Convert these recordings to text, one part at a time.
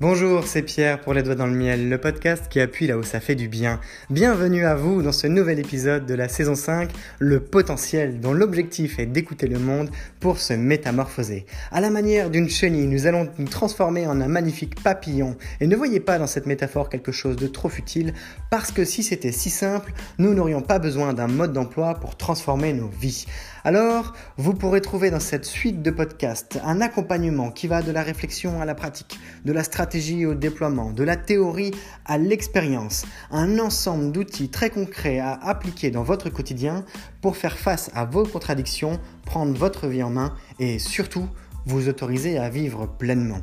Bonjour, c'est Pierre pour Les Doigts dans le Miel, le podcast qui appuie là où ça fait du bien. Bienvenue à vous dans ce nouvel épisode de la saison 5, Le potentiel, dont l'objectif est d'écouter le monde pour se métamorphoser. À la manière d'une chenille, nous allons nous transformer en un magnifique papillon. Et ne voyez pas dans cette métaphore quelque chose de trop futile, parce que si c'était si simple, nous n'aurions pas besoin d'un mode d'emploi pour transformer nos vies. Alors, vous pourrez trouver dans cette suite de podcasts un accompagnement qui va de la réflexion à la pratique, de la stratégie au déploiement, de la théorie à l'expérience, un ensemble d'outils très concrets à appliquer dans votre quotidien pour faire face à vos contradictions, prendre votre vie en main et surtout vous autoriser à vivre pleinement.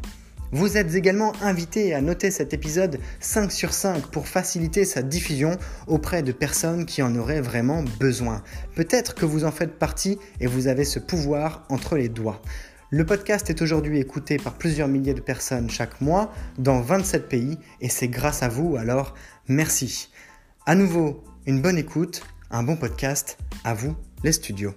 Vous êtes également invité à noter cet épisode 5 sur 5 pour faciliter sa diffusion auprès de personnes qui en auraient vraiment besoin. Peut-être que vous en faites partie et vous avez ce pouvoir entre les doigts. Le podcast est aujourd'hui écouté par plusieurs milliers de personnes chaque mois dans 27 pays et c'est grâce à vous, alors merci. À nouveau, une bonne écoute, un bon podcast, à vous les studios.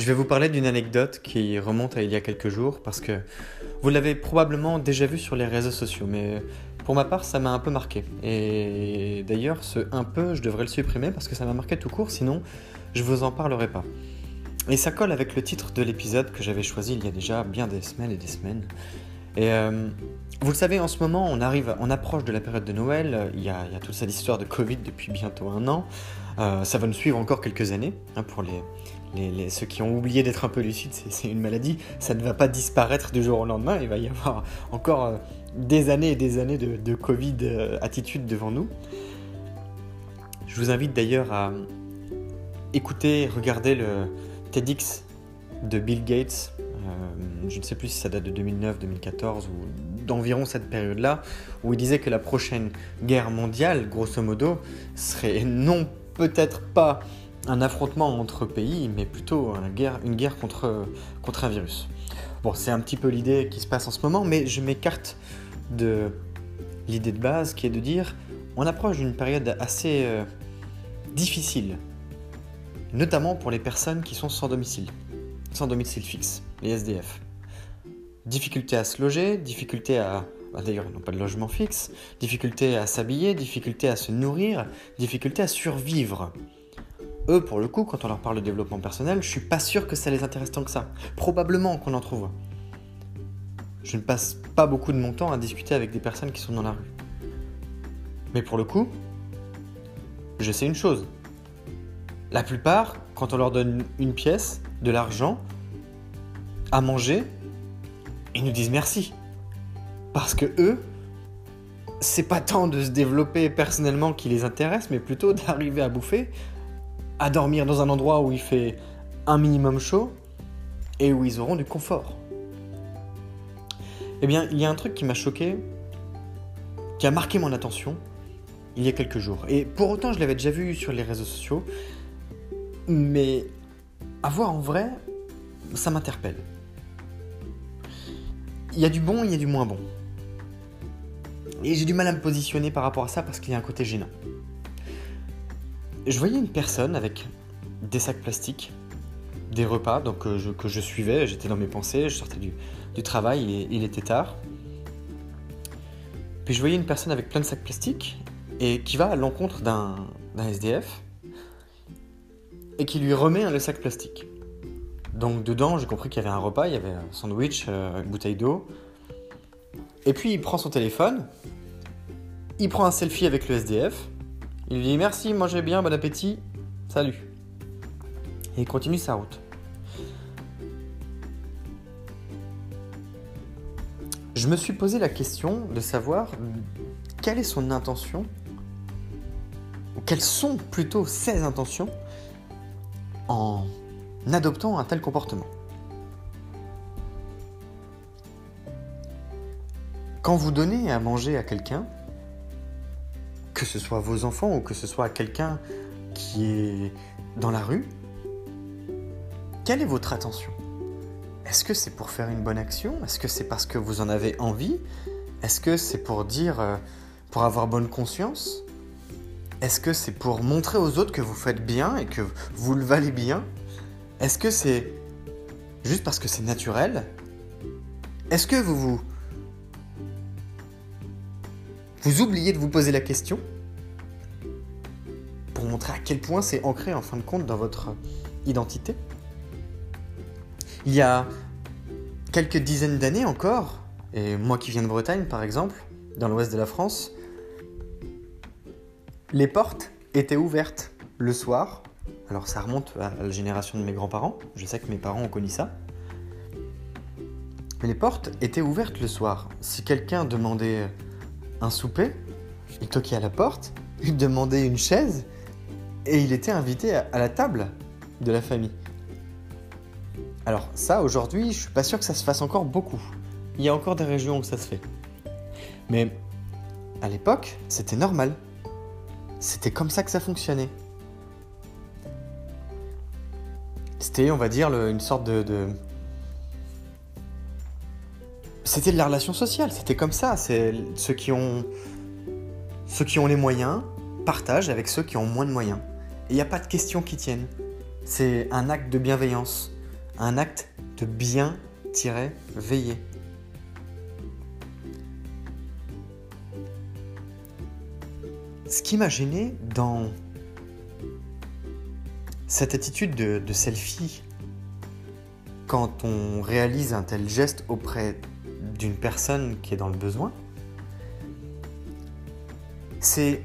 Je vais vous parler d'une anecdote qui remonte à il y a quelques jours parce que vous l'avez probablement déjà vu sur les réseaux sociaux, mais pour ma part, ça m'a un peu marqué. Et d'ailleurs, ce un peu, je devrais le supprimer parce que ça m'a marqué tout court, sinon je vous en parlerai pas. Et ça colle avec le titre de l'épisode que j'avais choisi il y a déjà bien des semaines et des semaines. Et euh, vous le savez, en ce moment, on arrive, on approche de la période de Noël. Il y a, toute cette histoire de Covid depuis bientôt un an. Euh, ça va nous suivre encore quelques années hein, pour les, ceux qui ont oublié d'être un peu lucides, c'est une maladie, ça ne va pas disparaître du jour au lendemain, il va y avoir encore euh, des années et des années de, Covid euh, attitude devant nous. Je vous invite d'ailleurs à écouter, regarder le TEDx de Bill Gates. Euh, je ne sais plus si ça date de 2009, 2014 ou d'environ cette période-là, où il disait que la prochaine guerre mondiale, grosso modo, serait non peut-être pas un affrontement entre pays, mais plutôt une guerre, contre un virus. Bon, c'est un petit peu l'idée qui se passe en ce moment, mais je m'écarte de l'idée de base qui est de dire on approche d'une période assez euh, difficile, notamment pour les personnes qui sont sans domicile, sans domicile fixe, les SDF. Difficulté à se loger, difficulté à... Bah, d'ailleurs, ils n'ont pas de logement fixe, difficulté à s'habiller, difficulté à se nourrir, difficulté à survivre eux, pour le coup, quand on leur parle de développement personnel, je suis pas sûr que ça les intéresse tant que ça. Probablement qu'on en trouve. Je ne passe pas beaucoup de mon temps à discuter avec des personnes qui sont dans la rue. Mais pour le coup, je sais une chose. La plupart, quand on leur donne une pièce, de l'argent, à manger, ils nous disent merci. Parce que eux, c'est pas tant de se développer personnellement qui les intéresse, mais plutôt d'arriver à bouffer à dormir dans un endroit où il fait un minimum chaud et où ils auront du confort. Eh bien, il y a un truc qui m'a choqué, qui a marqué mon attention il y a quelques jours. Et pour autant, je l'avais déjà vu sur les réseaux sociaux, mais à voir en vrai, ça m'interpelle. Il y a du bon, il y a du moins bon. Et j'ai du mal à me positionner par rapport à ça parce qu'il y a un côté gênant je voyais une personne avec des sacs plastiques, des repas donc, euh, que je suivais, j'étais dans mes pensées, je sortais du, travail et il était tard. Puis je voyais une personne avec plein de sacs plastiques et qui va à l'encontre d'un SDF et qui lui remet le sac plastique. Donc dedans, j'ai compris qu'il y avait un repas, il y avait un sandwich, euh, une bouteille d'eau. Et puis il prend son téléphone, il prend un selfie avec le SDF, il lui dit merci, mangez bien, bon appétit, salut. Et il continue sa route. Je me suis posé la question de savoir quelle est son intention, ou quelles sont plutôt ses intentions en adoptant un tel comportement. Quand vous donnez à manger à quelqu'un, que ce soit vos enfants ou que ce soit quelqu'un qui est dans la rue, quelle est votre attention? Est-ce que c'est pour faire une bonne action? Est-ce que c'est parce que vous en avez envie? Est-ce que c'est pour dire, euh, pour avoir bonne conscience? Est-ce que c'est pour montrer aux autres que vous faites bien et que vous le valez bien? Est-ce que c'est juste parce que c'est naturel? Est-ce que vous vous... Vous oubliez de vous poser la question pour montrer à quel point c'est ancré en fin de compte dans votre identité Il y a quelques dizaines d'années encore, et moi qui viens de Bretagne par exemple, dans l'ouest de la France, les portes étaient ouvertes le soir. Alors ça remonte à la génération de mes grands-parents, je sais que mes parents ont connu ça. Les portes étaient ouvertes le soir. Si quelqu'un demandait un souper, il toquait à la porte, il demandait une chaise, et il était invité à la table de la famille. Alors ça, aujourd'hui, je suis pas sûr que ça se fasse encore beaucoup. Il y a encore des régions où ça se fait. Mais à l'époque, c'était normal. C'était comme ça que ça fonctionnait. C'était, on va dire, une sorte de, C'était de la relation sociale, c'était comme ça. C'est ceux qui ont ceux qui ont les moyens partagent avec ceux qui ont moins de moyens. Et il n'y a pas de questions qui tiennent. C'est un acte de bienveillance, un acte de bien-veiller. Ce qui m'a gêné dans cette attitude de, selfie, quand on réalise un tel geste auprès d'une personne qui est dans le besoin, c'est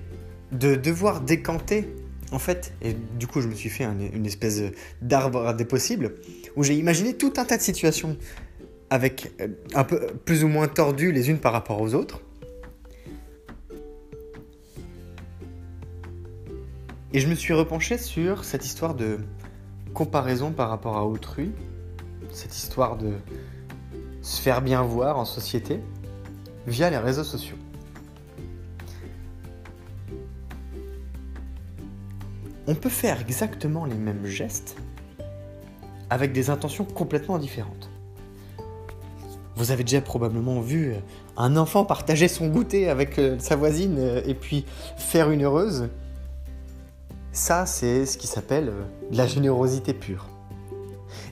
de devoir décanter, en fait, et du coup je me suis fait une espèce d'arbre des possibles, où j'ai imaginé tout un tas de situations avec euh, un peu plus ou moins tordues les unes par rapport aux autres, Et je me suis repenché sur cette histoire de comparaison par rapport à autrui, cette histoire de se faire bien voir en société via les réseaux sociaux. On peut faire exactement les mêmes gestes avec des intentions complètement différentes. Vous avez déjà probablement vu un enfant partager son goûter avec euh, sa voisine euh, et puis faire une heureuse ça, c'est ce qui s'appelle euh, la générosité pure.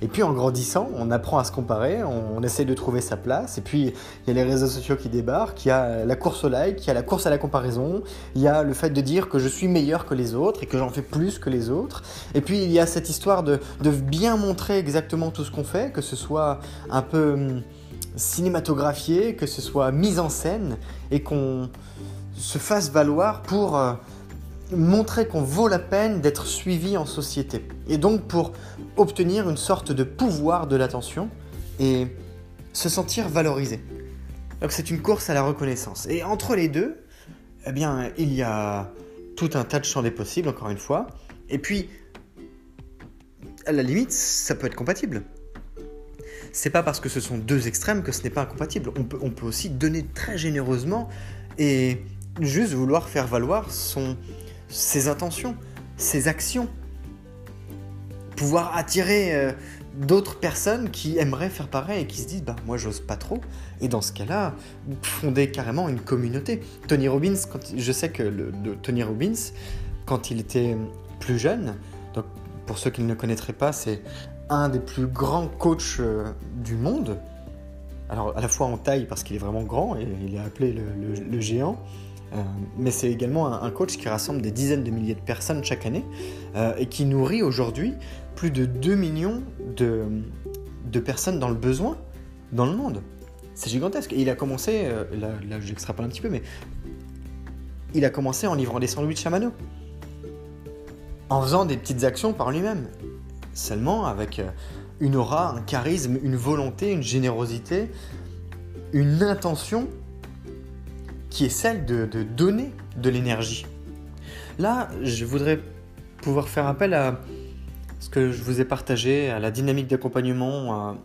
Et puis en grandissant, on apprend à se comparer, on, essaie de trouver sa place. Et puis il y a les réseaux sociaux qui débarquent, il y a la course au like, il y a la course à la comparaison, il y a le fait de dire que je suis meilleur que les autres et que j'en fais plus que les autres. Et puis il y a cette histoire de, de bien montrer exactement tout ce qu'on fait, que ce soit un peu hum, cinématographié, que ce soit mis en scène et qu'on se fasse valoir pour... Euh, montrer qu'on vaut la peine d'être suivi en société. Et donc pour obtenir une sorte de pouvoir de l'attention et se sentir valorisé. Donc c'est une course à la reconnaissance. Et entre les deux, eh bien, il y a tout un tas de champs des possibles, encore une fois. Et puis, à la limite, ça peut être compatible. C'est pas parce que ce sont deux extrêmes que ce n'est pas incompatible. On peut, on peut aussi donner très généreusement et juste vouloir faire valoir son, ses intentions, ses actions. Pouvoir attirer euh, d'autres personnes qui aimeraient faire pareil et qui se disent bah moi j'ose pas trop et dans ce cas-là fonder carrément une communauté. Tony Robbins, je sais que Tony Robbins quand il était plus jeune, donc pour ceux qui ne le connaîtraient pas, c'est un des plus grands coachs euh, du monde. Alors à la fois en taille parce qu'il est vraiment grand et il est appelé le géant, mais c'est également un, coach qui rassemble des dizaines de milliers de personnes chaque année euh, et qui nourrit aujourd'hui plus de 2 millions de, de, personnes dans le besoin dans le monde. C'est gigantesque. Et il a commencé, euh, là, là j'extrapole un petit peu, mais il a commencé en livrant des sandwichs à mano. En faisant des petites actions par lui-même. Seulement avec une aura, un charisme, une volonté, une générosité, une intention qui est celle de, donner de l'énergie. Là, je voudrais pouvoir faire appel à ce que je vous ai partagé, à la dynamique d'accompagnement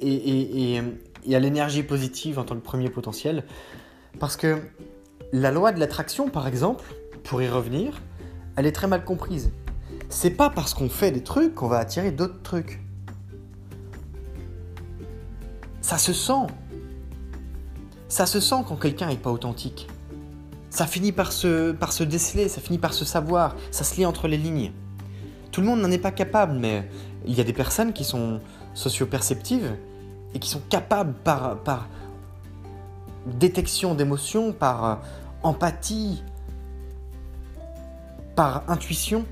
et, à l'énergie positive en tant que premier potentiel. Parce que la loi de l'attraction, par exemple, pour y revenir, elle est très mal comprise. C'est pas parce qu'on fait des trucs qu'on va attirer d'autres trucs. Ça se sent. Ça se sent quand quelqu'un n'est pas authentique. Ça finit par se, déceler, ça finit par se savoir, ça se lit entre les lignes. Tout le monde n'en est pas capable, mais il y a des personnes qui sont socio-perceptives et qui sont capables par, détection d'émotions, par euh, empathie, par intuition,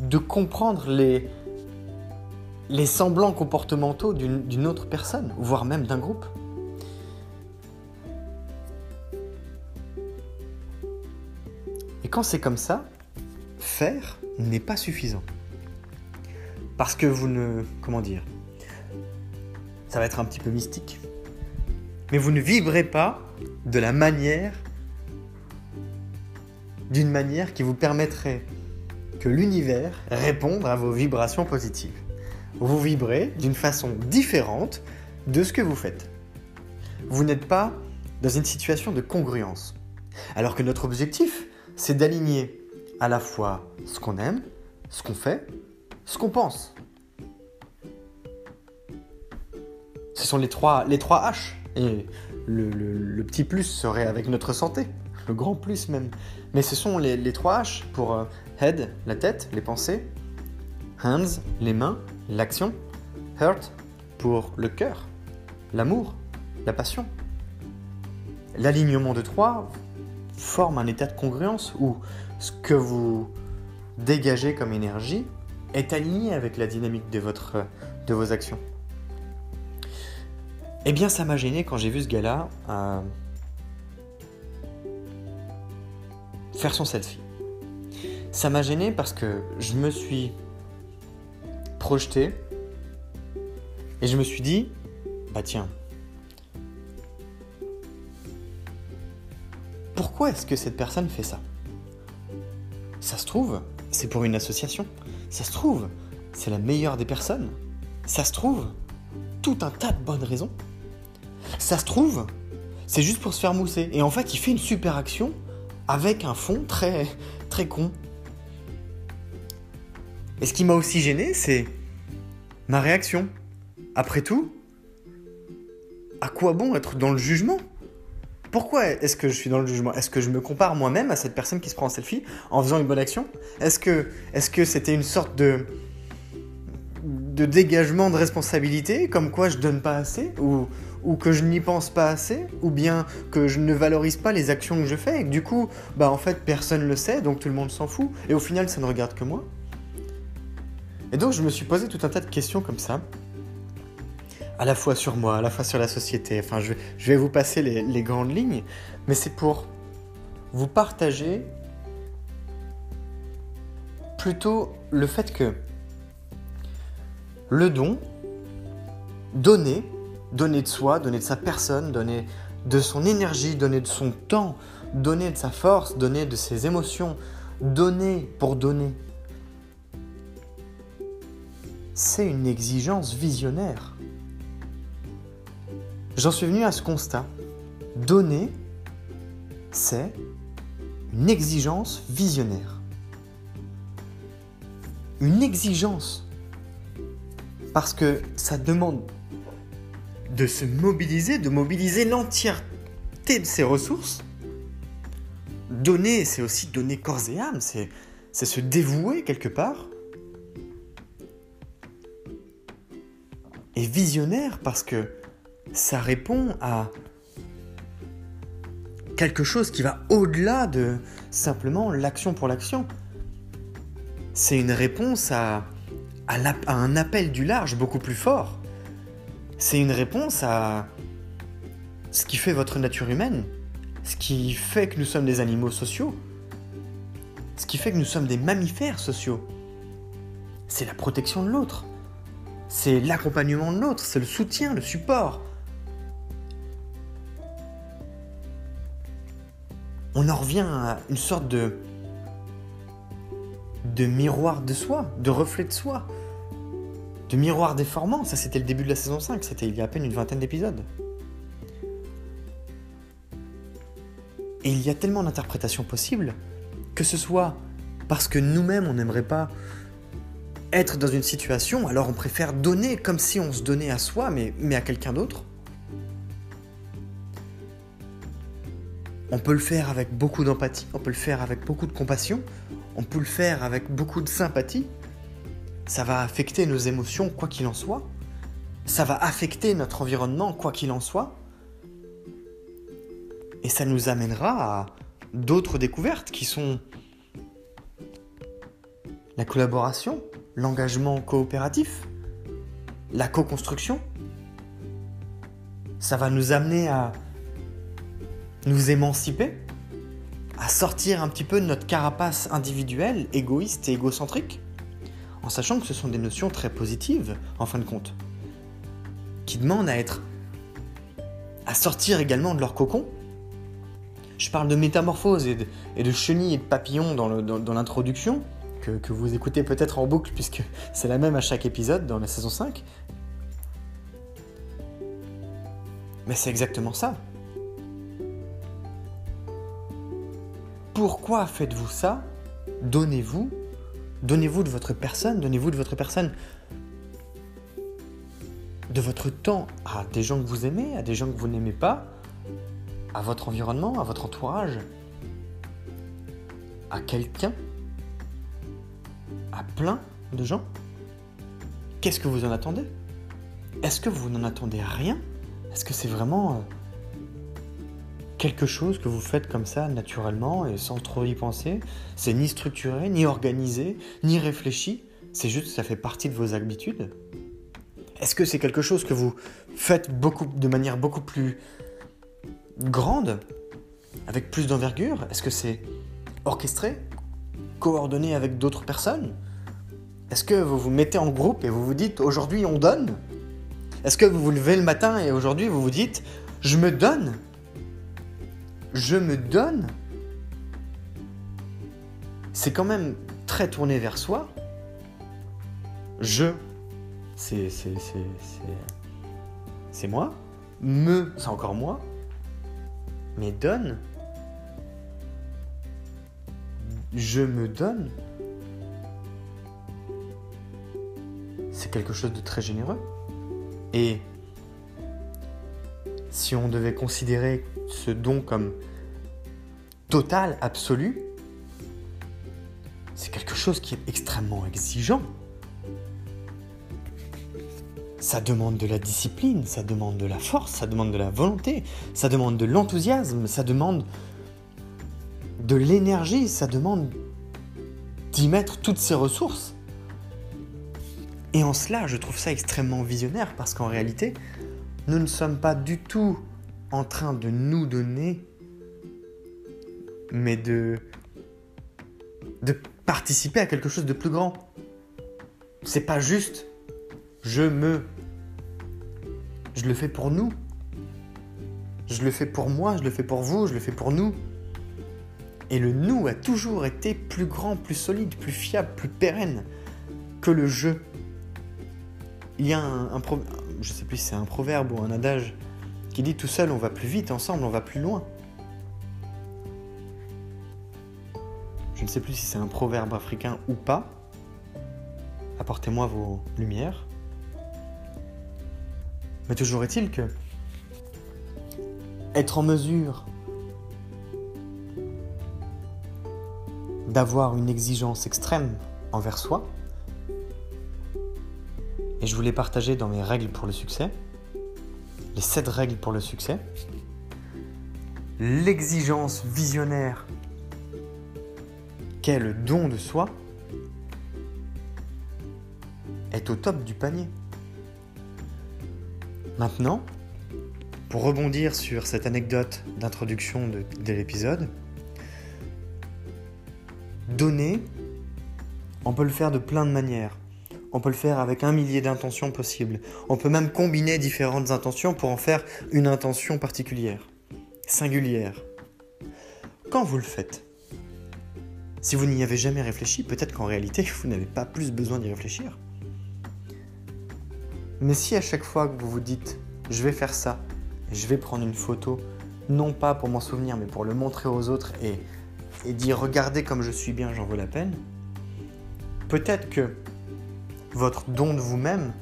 de comprendre les semblants comportementaux d'une autre personne, voire même d'un groupe. Quand c'est comme ça, faire n'est pas suffisant. Parce que vous ne... Comment dire Ça va être un petit peu mystique. Mais vous ne vibrez pas de la manière... D'une manière qui vous permettrait que l'univers réponde à vos vibrations positives. Vous vibrez d'une façon différente de ce que vous faites. Vous n'êtes pas dans une situation de congruence. Alors que notre objectif, c'est d'aligner à la fois ce qu'on aime, ce qu'on fait, ce qu'on pense. Ce sont les trois, H. Et le, petit plus serait avec notre santé, le grand plus même. Mais ce sont les, les trois H pour euh, head, la tête, les pensées, hands, les mains, l'action, heart pour le cœur, l'amour, la passion. L'alignement de trois forme un état de congruence où ce que vous dégagez comme énergie est aligné avec la dynamique de, vos actions. Eh bien, ça m'a gêné quand j'ai vu ce gars-là euh, faire son selfie. Ça m'a gêné parce que je me suis projeté et je me suis dit, bah tiens, pourquoi est-ce que cette personne fait ça? Ça se trouve, c'est pour une association. Ça se trouve, c'est la meilleure des personnes. Ça se trouve, tout un tas de bonnes raisons. Ça se trouve, c'est juste pour se faire mousser. Et en fait, il fait une super action avec un fond très, très con. Et ce qui m'a aussi gêné, c'est ma réaction. Après tout, à quoi bon être dans le jugement? Pourquoi est-ce que je suis dans le jugement? Est-ce que je me compare moi-même à cette personne qui se prend en selfie en faisant une bonne action? Est-ce que c'était une sorte de de dégagement de responsabilité, comme quoi je donne pas assez, ou, ou que je n'y pense pas assez, ou bien que je ne valorise pas les actions que je fais, et que du coup, bah en fait personne le sait, donc tout le monde s'en fout, et au final ça ne regarde que moi? Et donc je me suis posé tout un tas de questions comme ça, à la fois sur moi, à la fois sur la société, enfin je, vais vous passer les, les grandes lignes, mais c'est pour vous partager plutôt le fait que le don, donner, donner de soi, donner de sa personne, donner de son énergie, donner de son temps, donner de sa force, donner de ses émotions, donner pour donner. C'est une exigence visionnaire. J'en suis venu à ce constat. Donner, c'est une exigence visionnaire. Une exigence. Parce que ça demande de se mobiliser, de mobiliser l'entièreté de ses ressources. Donner, c'est aussi donner corps et âme, c'est, se dévouer quelque part. Et visionnaire parce que ça répond à quelque chose qui va au-delà de simplement l'action pour l'action. C'est une réponse à, un appel du large beaucoup plus fort c'est une réponse à ce qui fait votre nature humaine, ce qui fait que nous sommes des animaux sociaux, ce qui fait que nous sommes des mammifères sociaux. C'est la protection de l'autre, c'est l'accompagnement de l'autre, c'est le soutien, le support. On en revient à une sorte de de miroir de soi, de reflet de soi de miroir déformant. Ça, c'était le début de la saison 5, c'était il y a à peine une vingtaine d'épisodes. Et il y a tellement d'interprétations possibles, que ce soit parce que nous-mêmes, on n'aimerait pas être dans une situation, alors on préfère donner comme si on se donnait à soi, mais, mais à quelqu'un d'autre. On peut le faire avec beaucoup d'empathie, on peut le faire avec beaucoup de compassion, on peut le faire avec beaucoup de sympathie. Ça va affecter nos émotions quoi qu'il en soit. Ça va affecter notre environnement quoi qu'il en soit. Et ça nous amènera à d'autres découvertes qui sont la collaboration, l'engagement coopératif, la co-construction. Ça va nous amener à nous émanciper, à sortir un petit peu de notre carapace individuelle, égoïste et égocentrique, en sachant que ce sont des notions très positives, en fin de compte, qui demandent à être à sortir également de leur cocon. Je parle de métamorphose et de, chenilles et de papillons dans l'introduction, que, vous écoutez peut-être en boucle puisque c'est la même à chaque épisode dans la saison 5. Mais c'est exactement ça. Pourquoi faites-vous ça? Donnez-vous, donnez-vous de votre personne, donnez-vous de votre personne, de votre temps à des gens que vous aimez, à des gens que vous n'aimez pas, à votre environnement, à votre entourage, à quelqu'un à plein de gens. Qu'est-ce que vous en attendez? Est-ce que vous n'en attendez rien? Est-ce que c'est vraiment euh, quelque chose que vous faites comme ça naturellement et sans trop y penser. C'est ni structuré, ni organisé, ni réfléchi. C'est juste ça fait partie de vos habitudes. Est-ce que c'est quelque chose que vous faites beaucoup, de manière beaucoup plus grande Avec plus d'envergure? Est-ce que c'est orchestré coordonner avec d'autres personnes? Est-ce que vous vous mettez en groupe et vous vous dites aujourd'hui on donne? Est-ce que vous vous levez le matin et aujourd'hui vous vous dites je me donne? Je me donne C'est quand même très tourné vers soi. Je, c'est c'est moi. Me, c'est encore moi. Mais donne, je me donne, c'est quelque chose de très généreux. Et si on devait considérer ce don comme total, absolu, c'est quelque chose qui est extrêmement exigeant. Ça demande de la discipline, ça demande de la force, ça demande de la volonté, ça demande de l'enthousiasme, ça demande de l'énergie, ça demande d'y mettre toutes ses ressources. Et en cela, je trouve ça extrêmement visionnaire parce qu'en réalité, nous ne sommes pas du tout en train de nous donner, mais de, de participer à quelque chose de plus grand. C'est pas juste je me. Je le fais pour nous. Je le fais pour moi, je le fais pour vous, je le fais pour nous. Et le nous a toujours été plus grand, plus solide, plus fiable, plus pérenne que le jeu. Il y a un, je sais plus si c'est un proverbe ou un adage qui dit tout seul on va plus vite, ensemble on va plus loin. Je ne sais plus si c'est un proverbe africain ou pas. Apportez-moi vos lumières. Mais toujours est-il que être en mesure d'avoir une exigence extrême envers soi. Et je voulais partager dans mes règles pour le succès, les sept règles pour le succès. L'exigence visionnaire qu'est le don de soi est au top du panier. Maintenant, pour rebondir sur cette anecdote d'introduction de, de l'épisode, donner, on peut le faire de plein de manières. On peut le faire avec un millier d'intentions possibles. On peut même combiner différentes intentions pour en faire une intention particulière, singulière. Quand vous le faites, si vous n'y avez jamais réfléchi, peut-être qu'en réalité, vous n'avez pas plus besoin d'y réfléchir. Mais si à chaque fois que vous vous dites je vais faire ça, je vais prendre une photo, non pas pour m'en souvenir, mais pour le montrer aux autres et et dire regardez comme je suis bien, j'en vaut la peine, peut-être que votre don de vous-même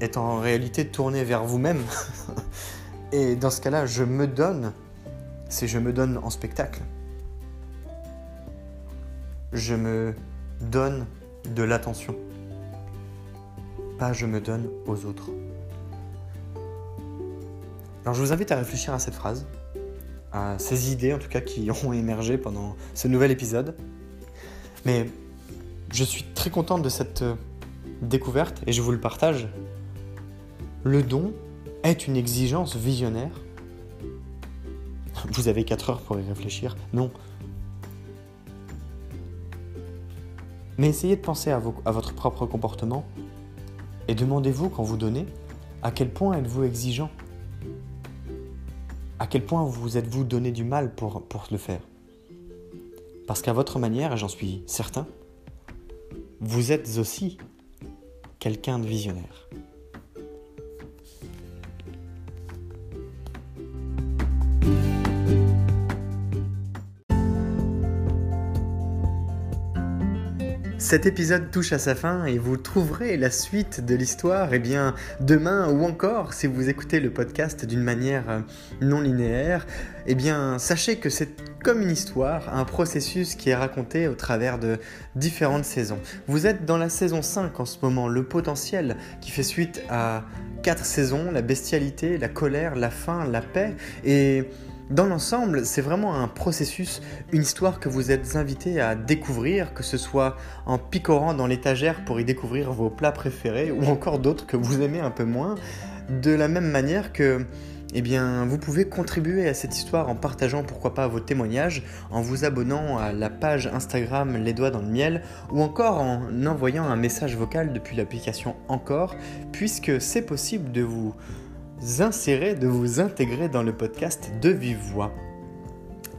est en réalité tourné vers vous-même. et dans ce cas-là, je me donne, c'est je me donne en spectacle. Je me donne de l'attention. Pas je me donne aux autres. Alors je vous invite à réfléchir à cette phrase, à ces idées en tout cas qui ont émergé pendant ce nouvel épisode. Mais je suis très contente de cette découverte et je vous le partage. Le don est une exigence visionnaire. Vous avez 4 heures pour y réfléchir. Non. Mais essayez de penser à, votre propre comportement et demandez-vous quand vous donnez à quel point êtes-vous exigeant? À quel point vous êtes-vous donné du mal pour, pour le faire? Parce qu'à votre manière, et j'en suis certain, vous êtes aussi quelqu'un de visionnaire. Cet épisode touche à sa fin et vous trouverez la suite de l'histoire eh bien demain ou encore si vous écoutez le podcast d'une manière euh, non linéaire, eh bien sachez que c'est comme une histoire, un processus qui est raconté au travers de différentes saisons. Vous êtes dans la saison 5 en ce moment, le potentiel qui fait suite à quatre saisons, la bestialité, la colère, la faim, la paix et dans l'ensemble, c'est vraiment un processus, une histoire que vous êtes invité à découvrir, que ce soit en picorant dans l'étagère pour y découvrir vos plats préférés ou encore d'autres que vous aimez un peu moins, de la même manière que eh bien, vous pouvez contribuer à cette histoire en partageant pourquoi pas vos témoignages, en vous abonnant à la page Instagram Les Doigts dans le Miel, ou encore en envoyant un message vocal depuis l'application Encore, puisque c'est possible de vous insérer, de vous intégrer dans le podcast de Vive Voix.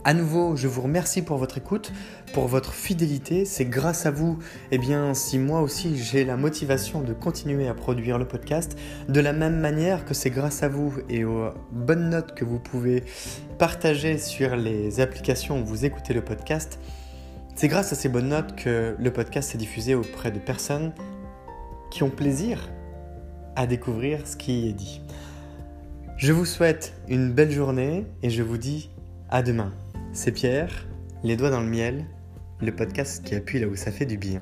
À nouveau, je vous remercie pour votre écoute, pour votre fidélité. C'est grâce à vous, eh bien, si moi aussi j'ai la motivation de continuer à produire le podcast, de la même manière que c'est grâce à vous et aux bonnes notes que vous pouvez partager sur les applications où vous écoutez le podcast, c'est grâce à ces bonnes notes que le podcast est diffusé auprès de personnes qui ont plaisir à découvrir ce qui est dit. Je vous souhaite une belle journée et je vous dis à demain. C'est Pierre, les doigts dans le miel, le podcast qui appuie là où ça fait du bien.